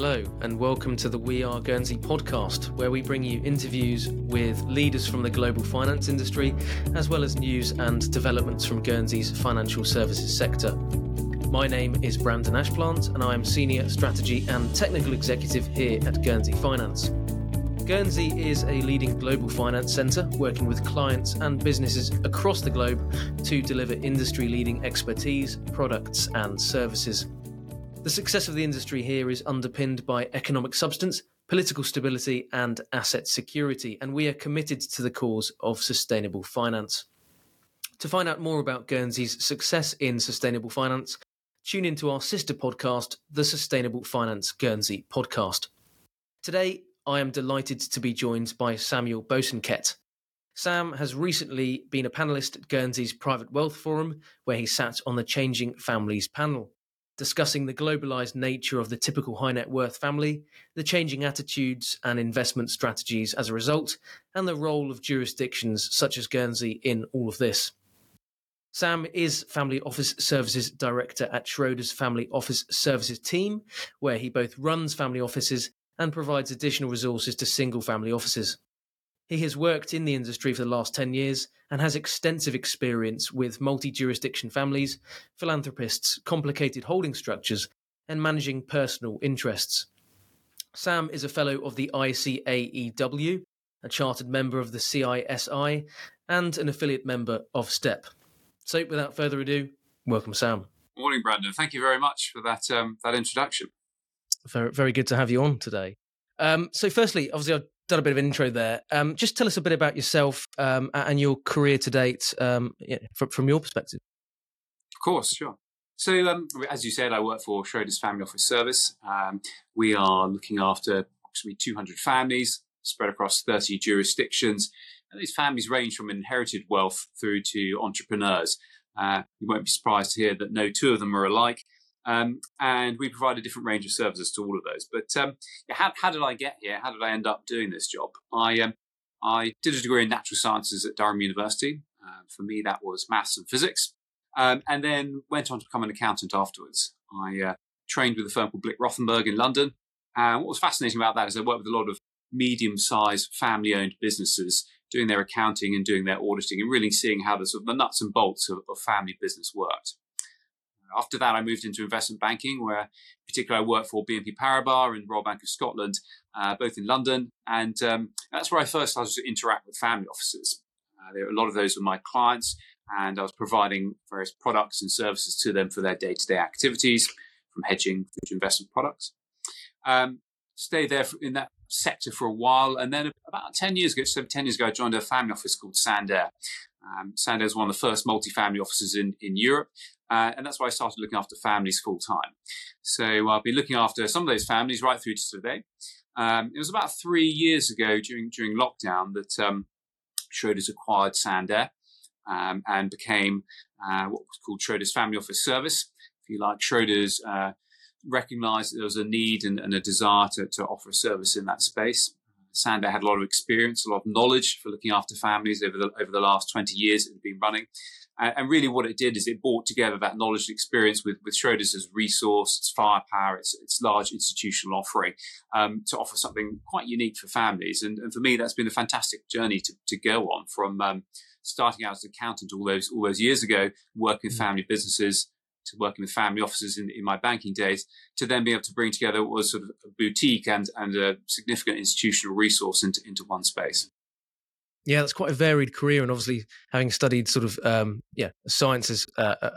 Hello, and welcome to the We Are Guernsey podcast, where we bring you interviews with leaders from the global finance industry, as well as news and developments from Guernsey's financial services sector. My name is Brandon Ashplant, and I am Senior Strategy and Technical Executive here at Guernsey Finance. Guernsey is a leading global finance centre working with clients and businesses across the globe to deliver industry leading expertise, products, and services. The success of the industry here is underpinned by economic substance, political stability, and asset security, and we are committed to the cause of sustainable finance. To find out more about Guernsey's success in sustainable finance, tune into our sister podcast, the Sustainable Finance Guernsey podcast. Today, I am delighted to be joined by Samuel Bosanquet. Sam has recently been a panelist at Guernsey's Private Wealth Forum, where he sat on the Changing Families panel discussing the globalized nature of the typical high net worth family, the changing attitudes and investment strategies as a result, and the role of jurisdictions such as Guernsey in all of this. Sam is Family Office Services Director at Schroders Family Office Services team, where he both runs family offices and provides additional resources to single family offices. He has worked in the industry for the last 10 years and has extensive experience with multi jurisdiction families, philanthropists, complicated holding structures, and managing personal interests. Sam is a fellow of the ICAEW, a chartered member of the CISI, and an affiliate member of STEP. So, without further ado, welcome, Sam. Morning, Brandon. Thank you very much for that um, that introduction. Very, very good to have you on today. Um, so, firstly, obviously, I've done a bit of intro there. Um, just tell us a bit about yourself um, and your career to date um, yeah, from, from, your perspective. Of course, sure. So, um, as you said, I work for Schroders Family Office Service. Um, we are looking after approximately 200 families spread across 30 jurisdictions. And these families range from inherited wealth through to entrepreneurs. Uh, you won't be surprised to hear that no two of them are alike. Um, and we provide a different range of services to all of those. But um, how, how, did I get here? How did I end up doing this job? I, um, I did a degree in natural sciences at Durham University. Uh, for me, that was maths and physics. Um, and then went on to become an accountant afterwards. I uh, trained with a firm called Blick Rothenberg in London. And what was fascinating about that is I worked with a lot of medium sized family owned businesses doing their accounting and doing their auditing and really seeing how the, sort of the nuts and bolts of, of family business worked. After that, I moved into investment banking, where particularly I worked for BNP Paribas and Royal Bank of Scotland, uh, both in London. And um, that's where I first started to interact with family offices. Uh, there, a lot of those were my clients, and I was providing various products and services to them for their day to day activities, from hedging to investment products. Um, stayed there in that sector for a while, and then about 10 years ago, so 10 years ago, I joined a family office called Sandaire. Um, is one of the first multi-family offices in, in Europe, uh, and that's why I started looking after families full time. So I've been looking after some of those families right through to today. Um, it was about three years ago during during lockdown that um, Schroders acquired Sandaire um, and became uh, what was called Schroders Family Office Service. If you like, Schroders uh, recognized that there was a need and, and a desire to, to, offer a service in that space. Sandaire had a lot of experience, a lot of knowledge for looking after families over the over the last 20 years it had been running. And, really, what it did is it brought together that knowledge and experience with, with Schroders as resource, its firepower, its, its large institutional offering um, to offer something quite unique for families. And, and, for me, that's been a fantastic journey to, to go on from um, starting out as an accountant all those all those years ago, working with mm. family businesses, to working with family offices in, in my banking days, to then be able to bring together what was sort of a boutique and, and a significant institutional resource into, into one space. Yeah, that's quite a varied career, and obviously having studied sort of um, yeah sciences, uh, uh,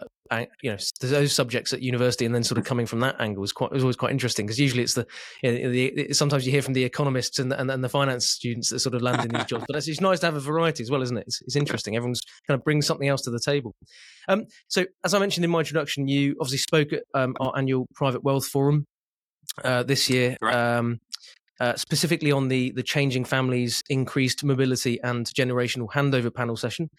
you know, those subjects at university, and then sort of coming from that angle was quite was always quite interesting because usually it's the, you know, the, sometimes you hear from the economists and the, and, and, the finance students that sort of land in these jobs, but it's, it's, nice to have a variety as well, isn't it? It's, it's interesting. Everyone's kind of brings something else to the table. Um, so as I mentioned in my introduction, you obviously spoke at um, our annual private wealth forum uh, this year. Right. Um, uh, specifically on the the changing families, increased mobility, and generational handover panel session.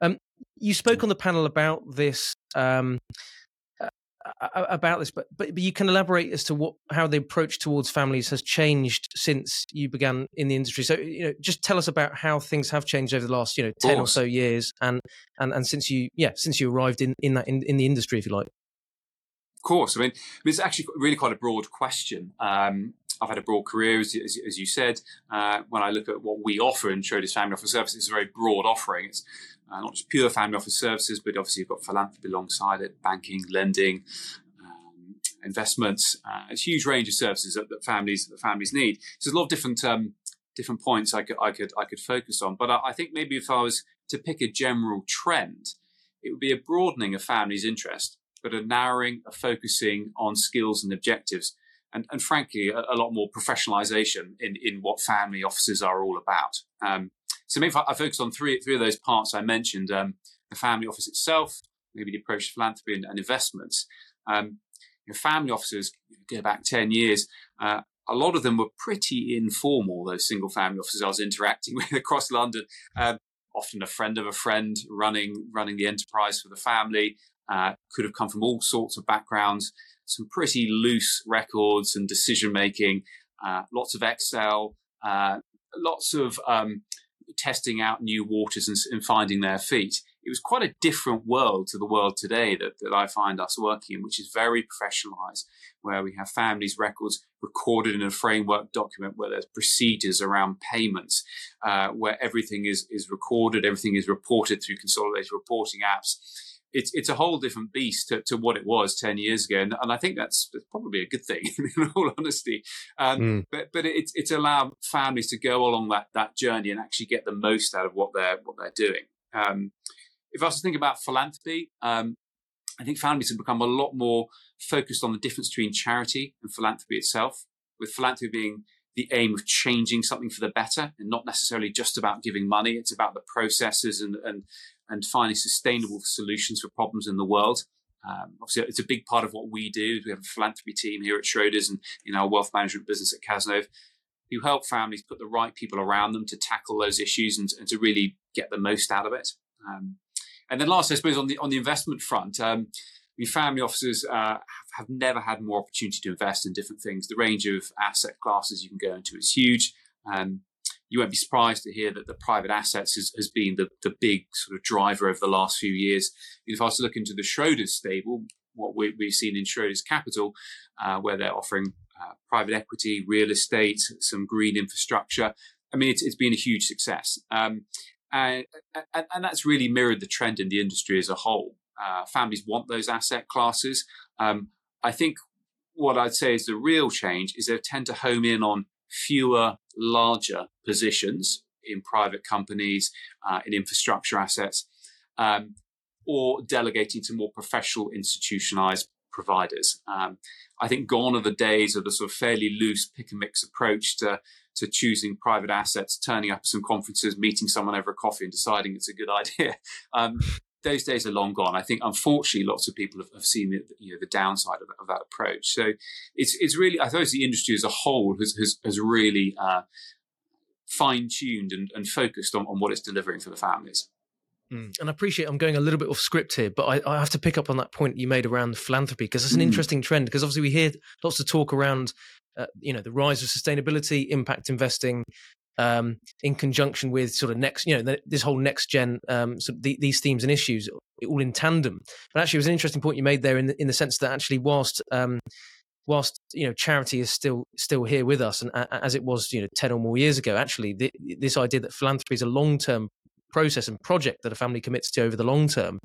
Um, you spoke on the panel about this. Um, about this, but, but you can elaborate as to what how the approach towards families has changed since you began in the industry. So, you know, just tell us about how things have changed over the last, you know, ten or so years, and and and since you, yeah, since you arrived in in that in, in the industry, if you like. Of course. I mean, it's actually really quite a broad question. Um, I've had a broad career, as, as, as you said. Uh, when I look at what we offer in Schroders Family Office Services, it's a very broad offering. It's uh, not just pure family office services, but obviously you've got philanthropy alongside it, banking, lending, um, investments. Uh, a huge range of services that, that families that families need. So there's a lot of different um, different points I could I could I could focus on. But I, I think maybe if I was to pick a general trend, it would be a broadening of families' interest, but a narrowing, a focusing on skills and objectives and, and frankly, a, a, lot more professionalization in, in what family offices are all about. Um, so maybe I, I focus on three, three of those parts I mentioned, um, the family office itself, maybe the approach to philanthropy and, and investments. Um, you know, family offices go back 10 years. Uh, a lot of them were pretty informal, those single family offices I was interacting with across London. Um, often a friend of a friend running, running the enterprise for the family, uh, could have come from all sorts of backgrounds some pretty loose records and decision making, uh, lots of Excel, uh, lots of um, testing out new waters and, and, finding their feet. It was quite a different world to the world today that, that I find us working in, which is very professionalized, where we have families' records recorded in a framework document, where there's procedures around payments, uh, where everything is, is recorded, everything is reported through consolidated reporting apps it's it's a whole different beast to, to what it was 10 years ago and, and i think that's, that's, probably a good thing in all honesty um, mm. but but it's it's allowed families to go along that that journey and actually get the most out of what they're what they're doing um, if i was to think about philanthropy um, i think families have become a lot more focused on the difference between charity and philanthropy itself with philanthropy being the aim of changing something for the better and not necessarily just about giving money. It's about the processes and, and, and finding sustainable solutions for problems in the world. Um, obviously, it's a big part of what we do. We have a philanthropy team here at Schroders and in our wealth management business at Cazenove who help families put the right people around them to tackle those issues and, and to really get the most out of it. Um, and then last, I suppose, on the on the investment front, um, we family offices uh, have, have, never had more opportunity to invest in different things. The range of asset classes you can go into is huge. Um, you won't be surprised to hear that the private assets has, been the, the big sort of driver over the last few years. If I was to look into the Schroders stable, what we, have seen in Schroders Capital, uh, where they're offering uh, private equity, real estate, some green infrastructure. I mean, it's, it's been a huge success. Um, and, and, and, that's really mirrored the trend in the industry as a whole. Uh, families want those asset classes. Um, I think what I'd say is the real change is they tend to home in on fewer larger positions in private companies, uh, in infrastructure assets, um, or delegating to more professional institutionalized providers. Um, I think gone are the days of the sort of fairly loose pick and mix approach to, to choosing private assets, turning up some conferences, meeting someone over a coffee and deciding it's a good idea. Um, those days are long gone. I think, unfortunately, lots of people have, have seen the, you know, the downside of, of, that approach. So it's it's really, I suppose, the industry as a whole has has, has really uh, fine tuned and, and, focused on, on what it's delivering for the families. Mm. And I appreciate I'm going a little bit off script here, but I, I have to pick up on that point you made around philanthropy because it's an mm. interesting trend. Because obviously we hear lots of talk around, uh, you know, the rise of sustainability, impact investing, um, in conjunction with sort of next, you know, this whole next gen, um, so the, these themes and issues all in tandem. But actually, it was an interesting point you made there in the, in the sense that actually, whilst um, whilst you know charity is still still here with us, and as it was, you know, ten or more years ago, actually, the, this idea that philanthropy is a long term process and project that a family commits to over the long term.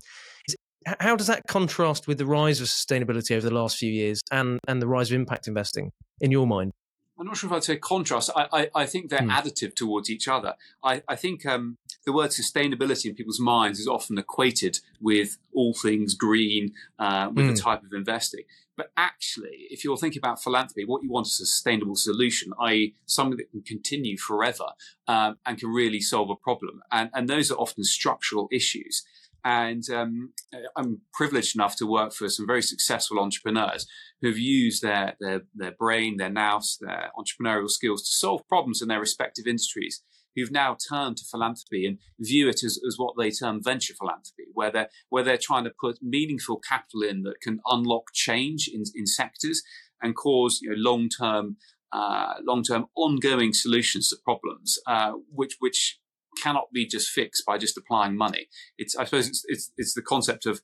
How does that contrast with the rise of sustainability over the last few years and and the rise of impact investing in your mind? I'm not sure if I'd say contrast. I, I, I think they're mm. additive towards each other. I, I think um, the word sustainability in people's minds is often equated with all things green, uh, with mm. the type of investing. But actually, if you're thinking about philanthropy, what you want is a sustainable solution, i.e., something that can continue forever um, and can really solve a problem. And, and those are often structural issues. And um, I'm privileged enough to work for some very successful entrepreneurs who've used their, their, their brain, their nous, their entrepreneurial skills to solve problems in their respective industries, who've now turned to philanthropy and view it as, as what they term venture philanthropy, where they're, where they're trying to put meaningful capital in that can unlock change in, in sectors and cause you know, long-term uh, long-term ongoing solutions to problems, uh, which which cannot be just fixed by just applying money. It's, I suppose, it's, it's, it's the concept of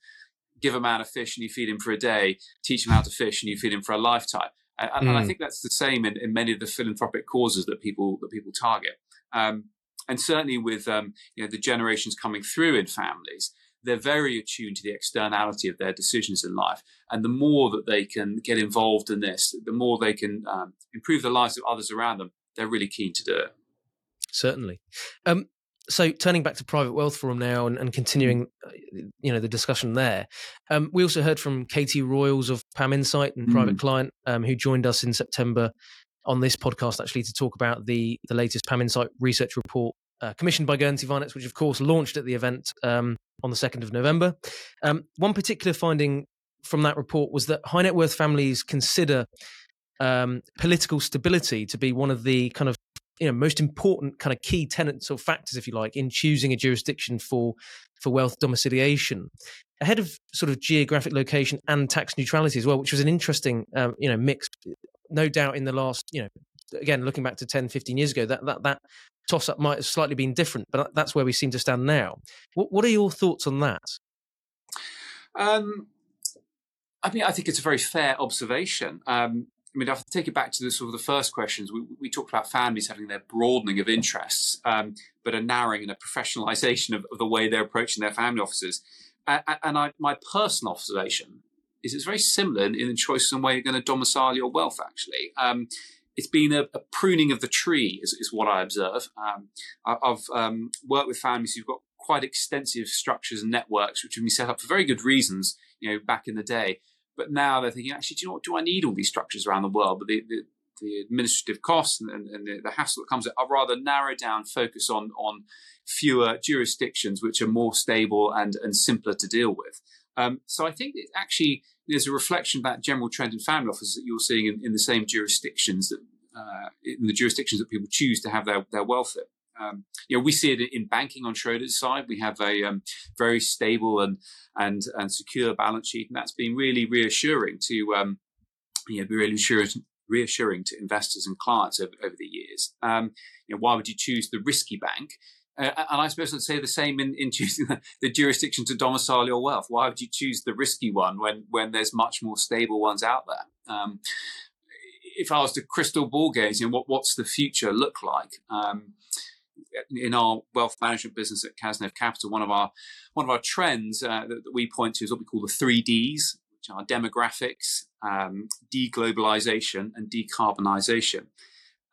give a man a fish and you feed him for a day, teach him how to fish and you feed him for a lifetime. And, mm. and I hmm. think that's the same in, in, many of the philanthropic causes that people that people target. Um, and certainly with um, you know the generations coming through in families, they're very attuned to the externality of their decisions in life. And the more that they can get involved in this, the more they can um, improve the lives of others around them. They're really keen to do it. Certainly. Um, so turning back to private wealth forum now and, and continuing uh, you know the discussion there um, we also heard from katie royals of pam insight and private mm. client um, who joined us in september on this podcast actually to talk about the the latest pam insight research report uh, commissioned by guernsey finance which of course launched at the event um, on the 2nd of november um, one particular finding from that report was that high net worth families consider um, political stability to be one of the kind of you know most important kind of key tenets or factors if you like in choosing a jurisdiction for for wealth domiciliation. Ahead of sort of geographic location and tax neutrality as well which was an interesting um, you know mix no doubt in the last you know again looking back to 10 15 years ago that that that toss up might have slightly been different but that's where we seem to stand now. What, what are your thoughts on that? Um I mean, I think it's a very fair observation. Um, I mean, if I take it back to the sort of the first questions, we, we talked about families having their broadening of interests, um, but a narrowing and a professionalization of, of, the way they're approaching their family offices. Uh, and I, my personal observation is it's very similar in, in the choice and way you're going to domicile your wealth, actually. Um, it's been a, a, pruning of the tree, is, is what I observe. Um, I, have um, worked with families who've got quite extensive structures and networks, which have been set up for very good reasons, you know, back in the day but now they're thinking, actually, do you know what? Do I need all these structures around the world? But the, the, the administrative costs and, and, and the, the, hassle that comes I'd rather narrow down, focus on on fewer jurisdictions which are more stable and and simpler to deal with. Um, so I think it actually there's a reflection of that general trend in family offices that you're seeing in, in the same jurisdictions that uh, in the jurisdictions that people choose to have their, their wealth in. Um, you know, we see it in banking on Schroders' side. We have a um, very stable and and and secure balance sheet, and that's been really reassuring to um, you know be really reassuring, reassuring to investors and clients over, over the years. Um, you know, why would you choose the risky bank? Uh, and I suppose I'd say the same in, in choosing the, the, jurisdiction to domicile your wealth. Why would you choose the risky one when when there's much more stable ones out there? Um, if I was to crystal ball gaze, know, what what's the future look like? Um, in our wealth management business at Cazenove Capital, one of our one of our trends uh, that, that, we point to is what we call the three Ds, which are demographics, um, deglobalization, and decarbonisation.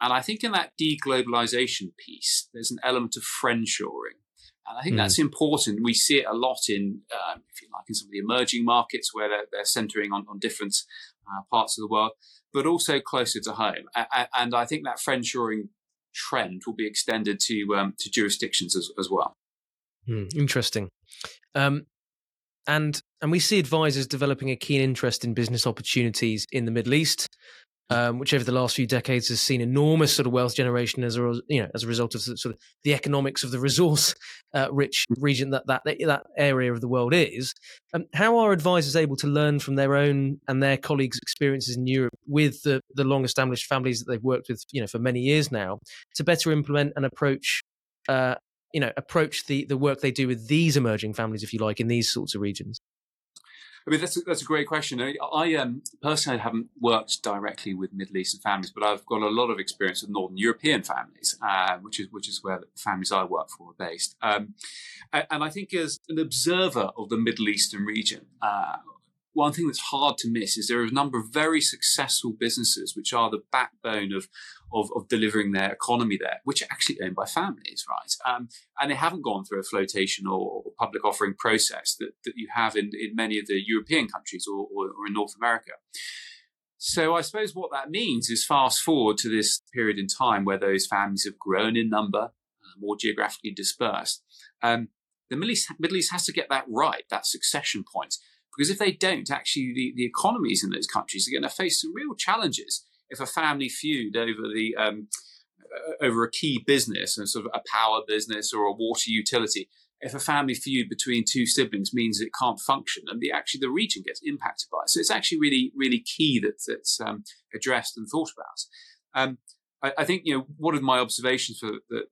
And I think in that deglobalization piece, there's an element of friendshoring. And I think mm. that's important. We see it a lot in, uh, if you like, in some of the emerging markets where they're, they're centering on, on different uh, parts of the world, but also closer to home. And I think that friendshoring trend will be extended to um, to jurisdictions as, as well. Mm, interesting. Um, and and we see advisors developing a keen interest in business opportunities in the Middle East, um, which over the last few decades has seen enormous sort of wealth generation as a you know as a result of sort of the economics of the resource uh, rich region that, that that area of the world is. Um, how are advisors able to learn from their own and their colleagues' experiences in Europe with the the long established families that they've worked with you know for many years now to better implement and approach uh, you know approach the the work they do with these emerging families, if you like, in these sorts of regions? I mean, that's a, that's a great question. I, I um, personally haven't worked directly with Middle Eastern families, but I've got a lot of experience with Northern European families, uh, which is which is where the families I work for are based. Um, and I think as an observer of the Middle Eastern region, uh, one thing that's hard to miss is there are a number of very successful businesses which are the backbone of, of, of delivering their economy there, which are actually owned by families, right? Um, and they haven't gone through a flotation or, or, public offering process that, that you have in, in many of the European countries or, or, or in North America. So I suppose what that means is fast forward to this period in time where those families have grown in number, uh, more geographically dispersed. Um, the Middle East, Middle East has to get that right, that succession point. Because if they don't, actually, the, the economies in those countries are going to face some real challenges if a family feud over the um, over a key business, and sort of a power business or a water utility, if a family feud between two siblings means it can't function, and the actually the region gets impacted by it. So it's actually really really key that that's um, addressed and thought about. Um, I, I, think you know one of my observations for the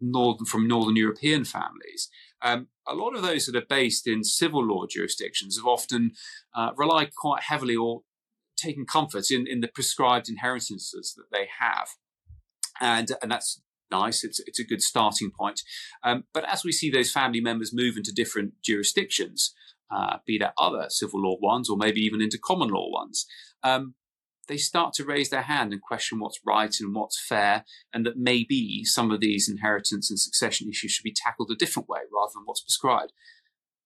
northern from northern European families Um, a lot of those that are based in civil law jurisdictions have often uh, relied quite heavily or taken comfort in, in the prescribed inheritances that they have. And, and that's nice. It's, it's a good starting point. Um, but as we see those family members move into different jurisdictions, uh, be that other civil law ones or maybe even into common law ones, um, they start to raise their hand and question what's right and what's fair, and that maybe some of these inheritance and succession issues should be tackled a different way rather than what's prescribed.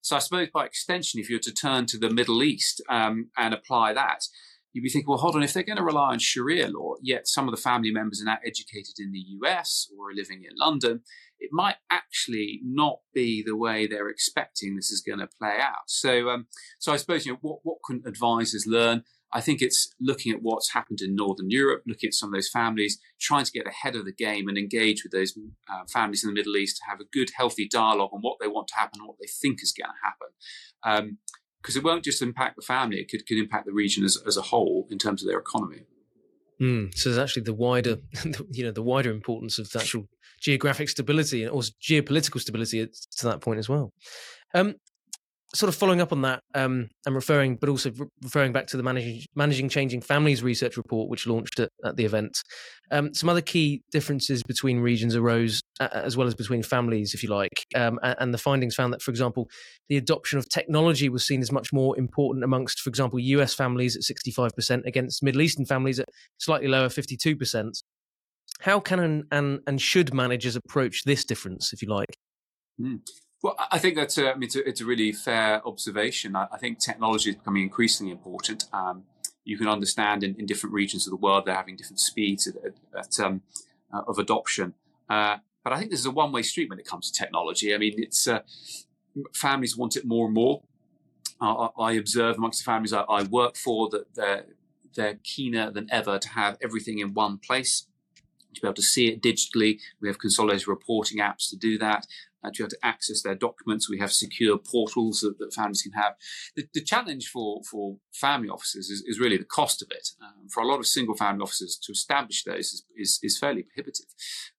So I suppose by extension, if you were to turn to the Middle East um, and apply that, you'd be thinking, well, hold on, if they're going to rely on Sharia law, yet some of the family members are now educated in the US or are living in London, it might actually not be the way they're expecting this is going to play out. So, um, so I suppose you know what what can advisors learn? I think it's looking at what's happened in Northern Europe, looking at some of those families, trying to get ahead of the game and engage with those uh, families in the Middle East to have a good, healthy dialogue on what they want to happen and what they think is going to happen. Um, because it won't just impact the family; it could, could impact the region as, as a whole in terms of their economy. Mm, so there's actually the wider, you know, the wider importance of actual geographic stability and also geopolitical stability to that point as well. Um, sort of following up on that um, and referring, but also re- referring back to the managing, managing changing families research report, which launched at, at the event. Um, some other key differences between regions arose, uh, as well as between families, if you like. Um, and, and, the findings found that, for example, the adoption of technology was seen as much more important amongst, for example, US families at 65% against Middle Eastern families at slightly lower 52%. How can and, and, and should managers approach this difference, if you like? Mm. Well, I think that's a, I mean, it's a, it's a really fair observation. I, I, think technology is becoming increasingly important. Um, you can understand in, in, different regions of the world they're having different speeds at, at, um, uh, of adoption. Uh, but I think this is a one-way street when it comes to technology. I mean, it's uh, families want it more and more. I, I observe amongst the families I, I work for that they're they're keener than ever to have everything in one place to be able to see it digitally. We have consolidated reporting apps to do that uh, to be able to access their documents. We have secure portals that, that families can have. The, the, challenge for, for family offices is, is really the cost of it. Um, for a lot of single family offices, to establish those is, is, is fairly prohibitive.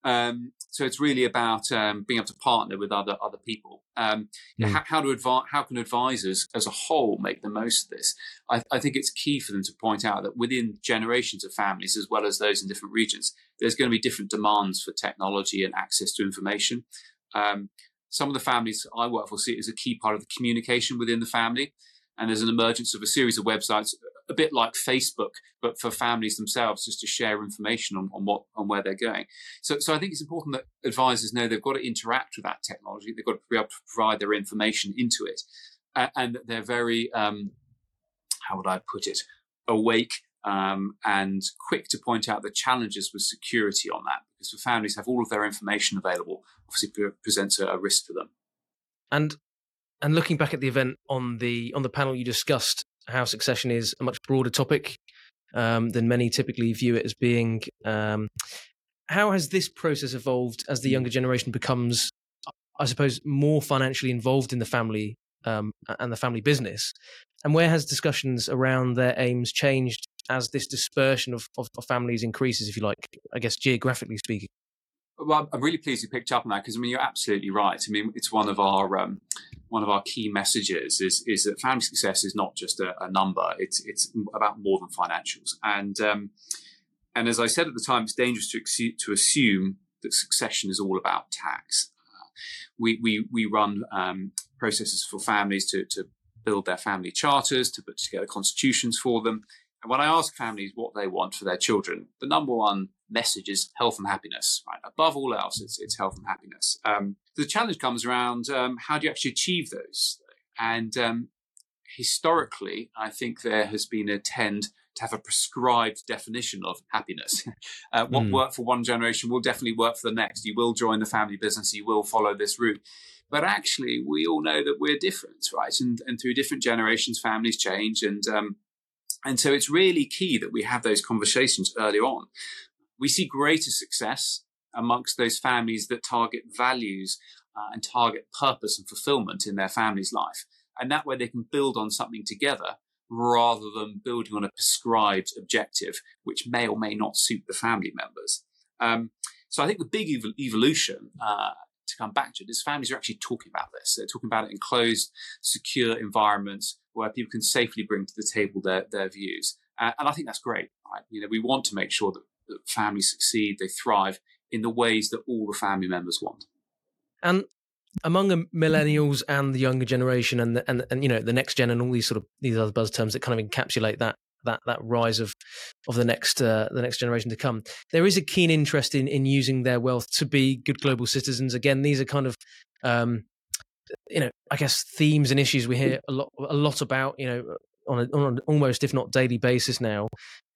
Um, so it's really about um, being able to partner with other other people. Mm. How, how, to advi- how can advisors as a whole make the most of this? I, I think it's key for them to point out that within generations of families, as well as those in different regions, there's going to be different demands for technology and access to information. Um, some of the families I work for see it as a key part of the communication within the family. And there's an emergence of a series of websites, a bit like Facebook, but for families themselves, just to share information on, on what on where they're going. So, so I think it's important that advisors know they've got to interact with that technology. They've got to be able to provide their information into it, and, and they're very, um, how would I put it, awake um, and quick to point out the challenges with security on that because for families have all of their information available obviously presents a, a risk for them and and looking back at the event on the on the panel you discussed how succession is a much broader topic um, than many typically view it as being um, how has this process evolved as the younger generation becomes i suppose more financially involved in the family um, and the family business and where has discussions around their aims changed as this dispersion of, of, of families increases, if you like, I guess geographically speaking? Well, I'm really pleased you picked up on that because I mean you're absolutely right. I mean it's one of our um, one of our key messages is is that family success is not just a, a number. It's it's about more than financials. And um, and as I said at the time, it's dangerous to to assume that succession is all about tax. Uh, we we we run um, processes for families to to build their family charters, to put together constitutions for them. And when I ask families what they want for their children, the number one message is health and happiness. Right, above all else, it's, it's health and happiness. Um, the challenge comes around um, how do you actually achieve those? And um, historically, I think there has been a tend to have a prescribed definition of happiness. uh, what mm. worked for one generation will definitely work for the next. You will join the family business. You will follow this route. But actually, we all know that we're different, right? And, and through different generations, families change. And um, and so it's really key that we have those conversations early on. We see greater success amongst those families that target values uh, and target purpose and fulfillment in their family's life. And that way they can build on something together rather than building on a prescribed objective, which may or may not suit the family members. Um, so I think the big ev- evolution uh, to come back to it is families are actually talking about this. They're talking about it in closed, secure environments where people can safely bring to the table their, their views. Uh, and I think that's great. Right? You know, we want to make sure that, that families succeed, they thrive in the ways that all the family members want. And among the millennials and the younger generation and the, and and you know the next gen and all these sort of these other buzz terms that kind of encapsulate that that that rise of of the next uh, the next generation to come. There is a keen interest in in using their wealth to be good global citizens. Again, these are kind of um, you know I guess themes and issues we hear a lot a lot about. You know. On, a, on an almost, if not daily basis now,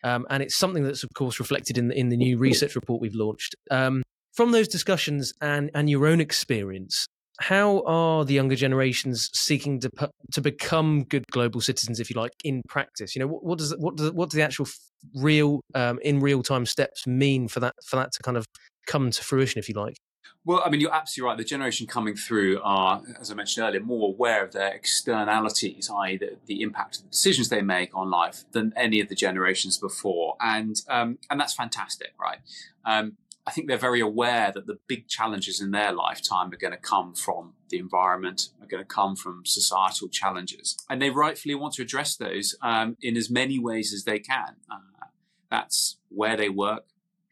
um, and it's something that's of course reflected in the, in the new research report we've launched. Um, from those discussions and and your own experience, how are the younger generations seeking to to become good global citizens, if you like, in practice? You know, what, what does what does what do the actual real um, in real time steps mean for that for that to kind of come to fruition, if you like? Well, I mean, you're absolutely right. The generation coming through are, as I mentioned earlier, more aware of their externalities, i.e., the, the impact of the decisions they make on life, than any of the generations before, and um, and that's fantastic, right? Um, I think they're very aware that the big challenges in their lifetime are going to come from the environment, are going to come from societal challenges. And they rightfully want to address those um, in as many ways as they can. Uh, that's where they work,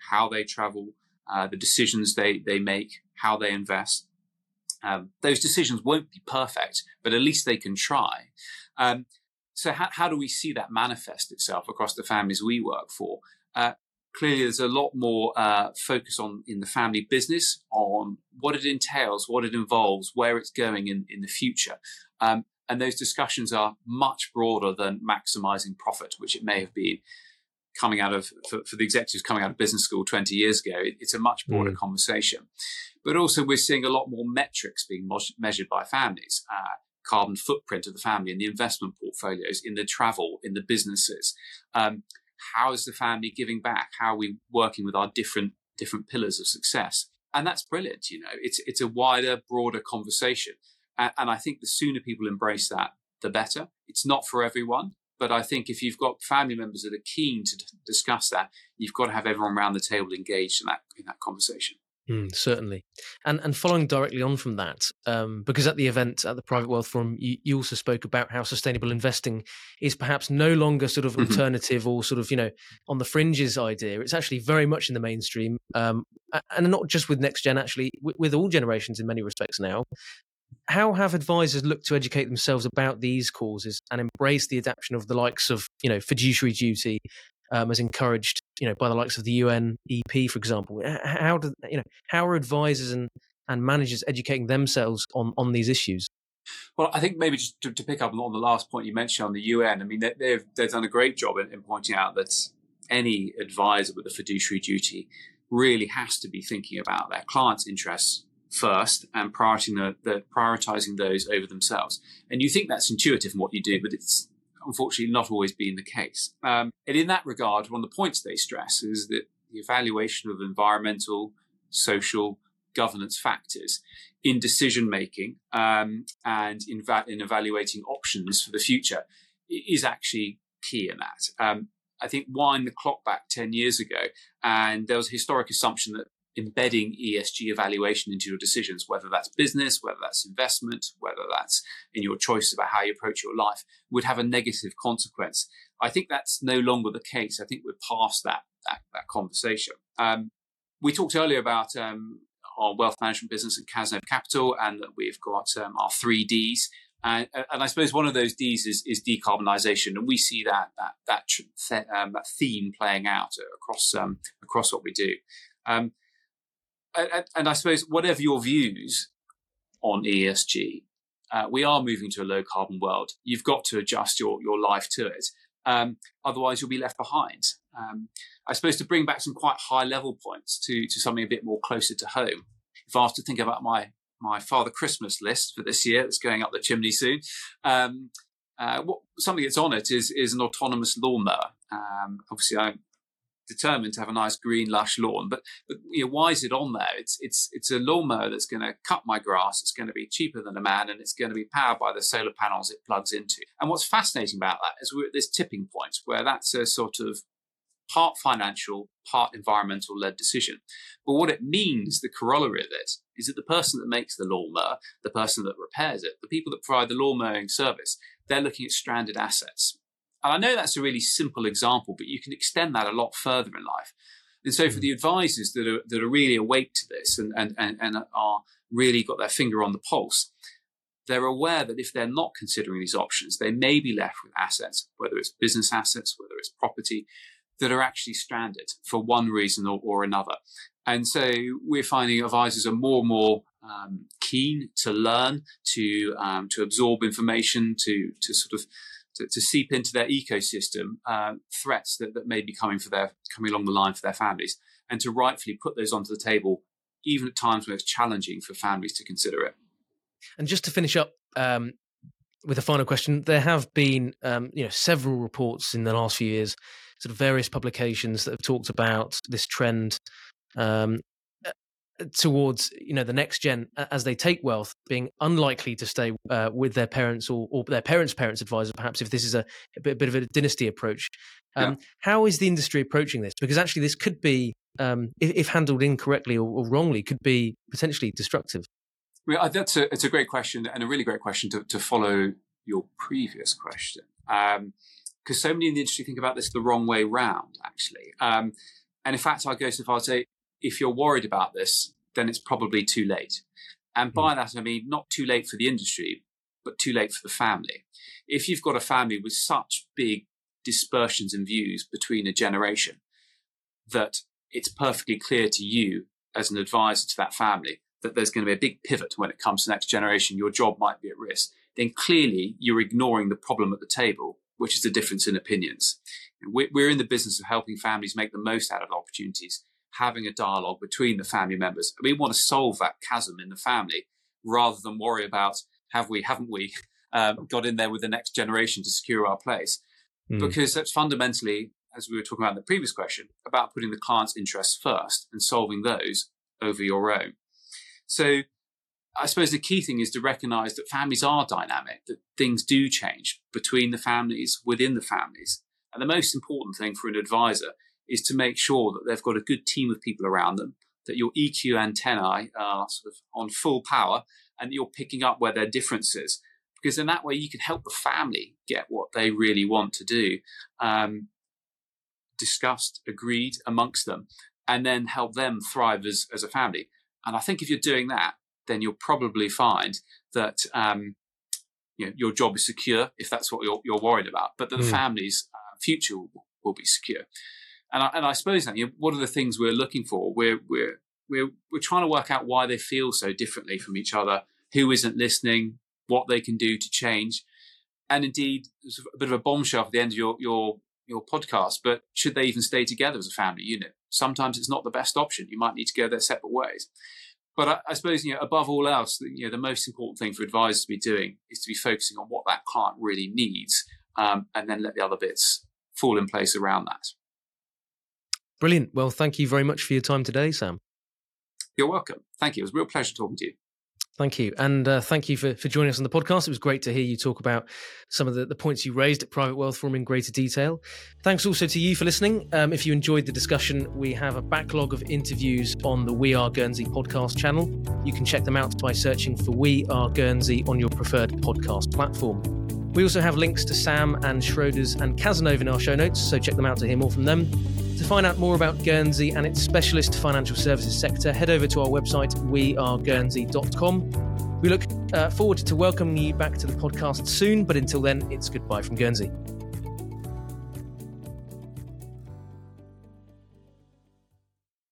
how they travel, uh, the decisions they, they make, how they invest. Um, those decisions won't be perfect, but at least they can try. Um, so, how, how, do we see that manifest itself across the families we work for? Uh, clearly there's a lot more uh, focus on in the family business on what it entails, what it involves, where it's going in, in the future. Um, and those discussions are much broader than maximizing profit, which it may have been coming out of for, for the executives coming out of business school 20 years ago. It, it's a much broader mm. conversation. But also, we're seeing a lot more metrics being measured by families. Uh, carbon footprint of the family in the investment portfolios, in the travel, in the businesses. Um, how is the family giving back? How are we working with our different different pillars of success? And that's brilliant. You know, it's it's a wider, broader conversation, and, and I think the sooner people embrace that, the better. It's not for everyone, but I think if you've got family members that are keen to discuss that, you've got to have everyone around the table engaged in that in that conversation. Mm, certainly, and and following directly on from that, um, because at the event at the Private Wealth Forum, you, you, also spoke about how sustainable investing is perhaps no longer sort of mm-hmm. alternative or sort of you know on the fringes idea. It's actually very much in the mainstream, um, and not just with next gen, actually with, with all generations in many respects now. How have advisors looked to educate themselves about these causes and embrace the adaptation of the likes of you know fiduciary duty um, as encouraged, you know, by the likes of the UNEP, for example. How do you know? How are advisors and and managers educating themselves on on these issues? Well, I think maybe just to, to pick up on the last point you mentioned on the UN. I mean, they, they've they've done a great job in, in pointing out that any advisor with a fiduciary duty really has to be thinking about their clients' interests first and prioritizing, the, the, prioritizing those over themselves. And you think that's intuitive in what you do, but it's unfortunately not always been the case. Um, and in that regard, one of the points they stress is that the evaluation of environmental, social, governance factors in decision making um, and in, va- in, evaluating options for the future is actually key in that. Um, I think wind the clock back 10 years ago, and there was a historic assumption that embedding ESG evaluation into your decisions, whether that's business, whether that's investment, whether that's in your choices about how you approach your life, would have a negative consequence. I think that's no longer the case. I think we're past that that, that conversation. Um, we talked earlier about um, our wealth management business at Cazenove Capital, and that we've got um, our three Ds. And, and, I suppose one of those D's is, is decarbonisation, and we see that that that, um, that theme playing out across um, across what we do. And, and I suppose whatever your views on ESG, uh, we are moving to a low carbon world. You've got to adjust your, your life to it. Um, otherwise, you'll be left behind. Um, I suppose to bring back some quite high level points to, to something a bit more closer to home. If I was to think about my, my Father Christmas list for this year, that's going up the chimney soon, um, uh, what, something that's on it is, is an autonomous lawnmower. Um, obviously, I determined to have a nice green lush lawn. But, but you know, why is it on there? It's it's it's a lawnmower that's going to cut my grass. It's going to be cheaper than a man, and it's going to be powered by the solar panels it plugs into. And what's fascinating about that is we're at this tipping point where that's a sort of part financial, part environmental led decision. But what it means, the corollary of it, is that the person that makes the lawnmower, the person that repairs it, the people that provide the lawn mowing service, they're looking at stranded assets. And I know that's a really simple example, but you can extend that a lot further in life. And so for hmm. the advisors that are, that are really awake to this and, and, and, and are really got their finger on the pulse, they're aware that if they're not considering these options, they may be left with assets, whether it's business assets, whether it's property, that are actually stranded for one reason or, or another. And so we're finding advisors are more and more um, keen to learn, to um, to absorb information, to to sort of to, to seep into their ecosystem uh, threats that, that may be coming for their coming along the line for their families, and to rightfully put those onto the table, even at times when it's challenging for families to consider it. And just to finish up um, with a final question, there have been um, you know several reports in the last few years, sort of various publications that have talked about this trend um, towards you know the next gen as they take wealth being unlikely to stay uh, with their parents or, or, their parents parents advisor perhaps if this is a, a, bit, a bit, of a dynasty approach. Um, yeah. how is the industry approaching this? Because actually this could be um, if, if, handled incorrectly or, or, wrongly could be potentially destructive. Well, that's a, it's a great question and a really great question to, to follow your previous question. Because um, so many in the industry think about this the wrong way round actually. Um, and in fact i go so far as say if you're worried about this, then it's probably too late. And by hmm. that, I mean not too late for the industry, but too late for the family. If you've got a family with such big dispersions in views between a generation that it's perfectly clear to you as an advisor to that family that there's going to be a big pivot when it comes to next generation, your job might be at risk, then clearly you're ignoring the problem at the table, which is the difference in opinions. We're in the business of helping families make the most out of opportunities having a dialogue between the family members. We want to solve that chasm in the family rather than worry about have we, haven't we um, got in there with the next generation to secure our place? Mm. Because that's fundamentally, as we were talking about in the previous question, about putting the client's interests first and solving those over your own. So I suppose the key thing is to recognize that families are dynamic, that things do change between the families, within the families. And the most important thing for an advisor is to make sure that they've got a good team of people around them, that your EQ antennae are sort of on full power and you're picking up where their difference is. Because in that way, you can help the family get what they really want to do, um, discussed, agreed amongst them, and then help them thrive as, as a family. And I think if you're doing that, then you'll probably find that um, you know, your job is secure if that's what you're, you're worried about, but that the mm. family's uh, future will, will, be secure. And I, and I suppose that you know, what are the things we're looking for? We're we're we're we're trying to work out why they feel so differently from each other, who isn't listening, what they can do to change, and indeed, a bit of a bombshell at the end of your your your podcast. But should they even stay together as a family unit? Sometimes it's not the best option. You might need to go their separate ways. But I, I, suppose, you know, above all else, you know, the most important thing for advisors to be doing is to be focusing on what that client really needs, um, and then let the other bits fall in place around that. Brilliant. Well, thank you very much for your time today, Sam. You're welcome. Thank you. It was a real pleasure talking to you. Thank you. And uh, thank you for, for joining us on the podcast. It was great to hear you talk about some of the, the points you raised at Private Wealth Forum in greater detail. Thanks also to you for listening. Um, if you enjoyed the discussion, we have a backlog of interviews on the We Are Guernsey podcast channel. You can check them out by searching for We Are Guernsey on your preferred podcast platform. We also have links to Sam and Schroders and Cazenove in our show notes, so check them out to hear more from them. To find out more about Guernsey and its specialist financial services sector, head over to our website, weareguernsey.com. We look uh, forward to welcoming you back to the podcast soon, but until then, it's goodbye from Guernsey.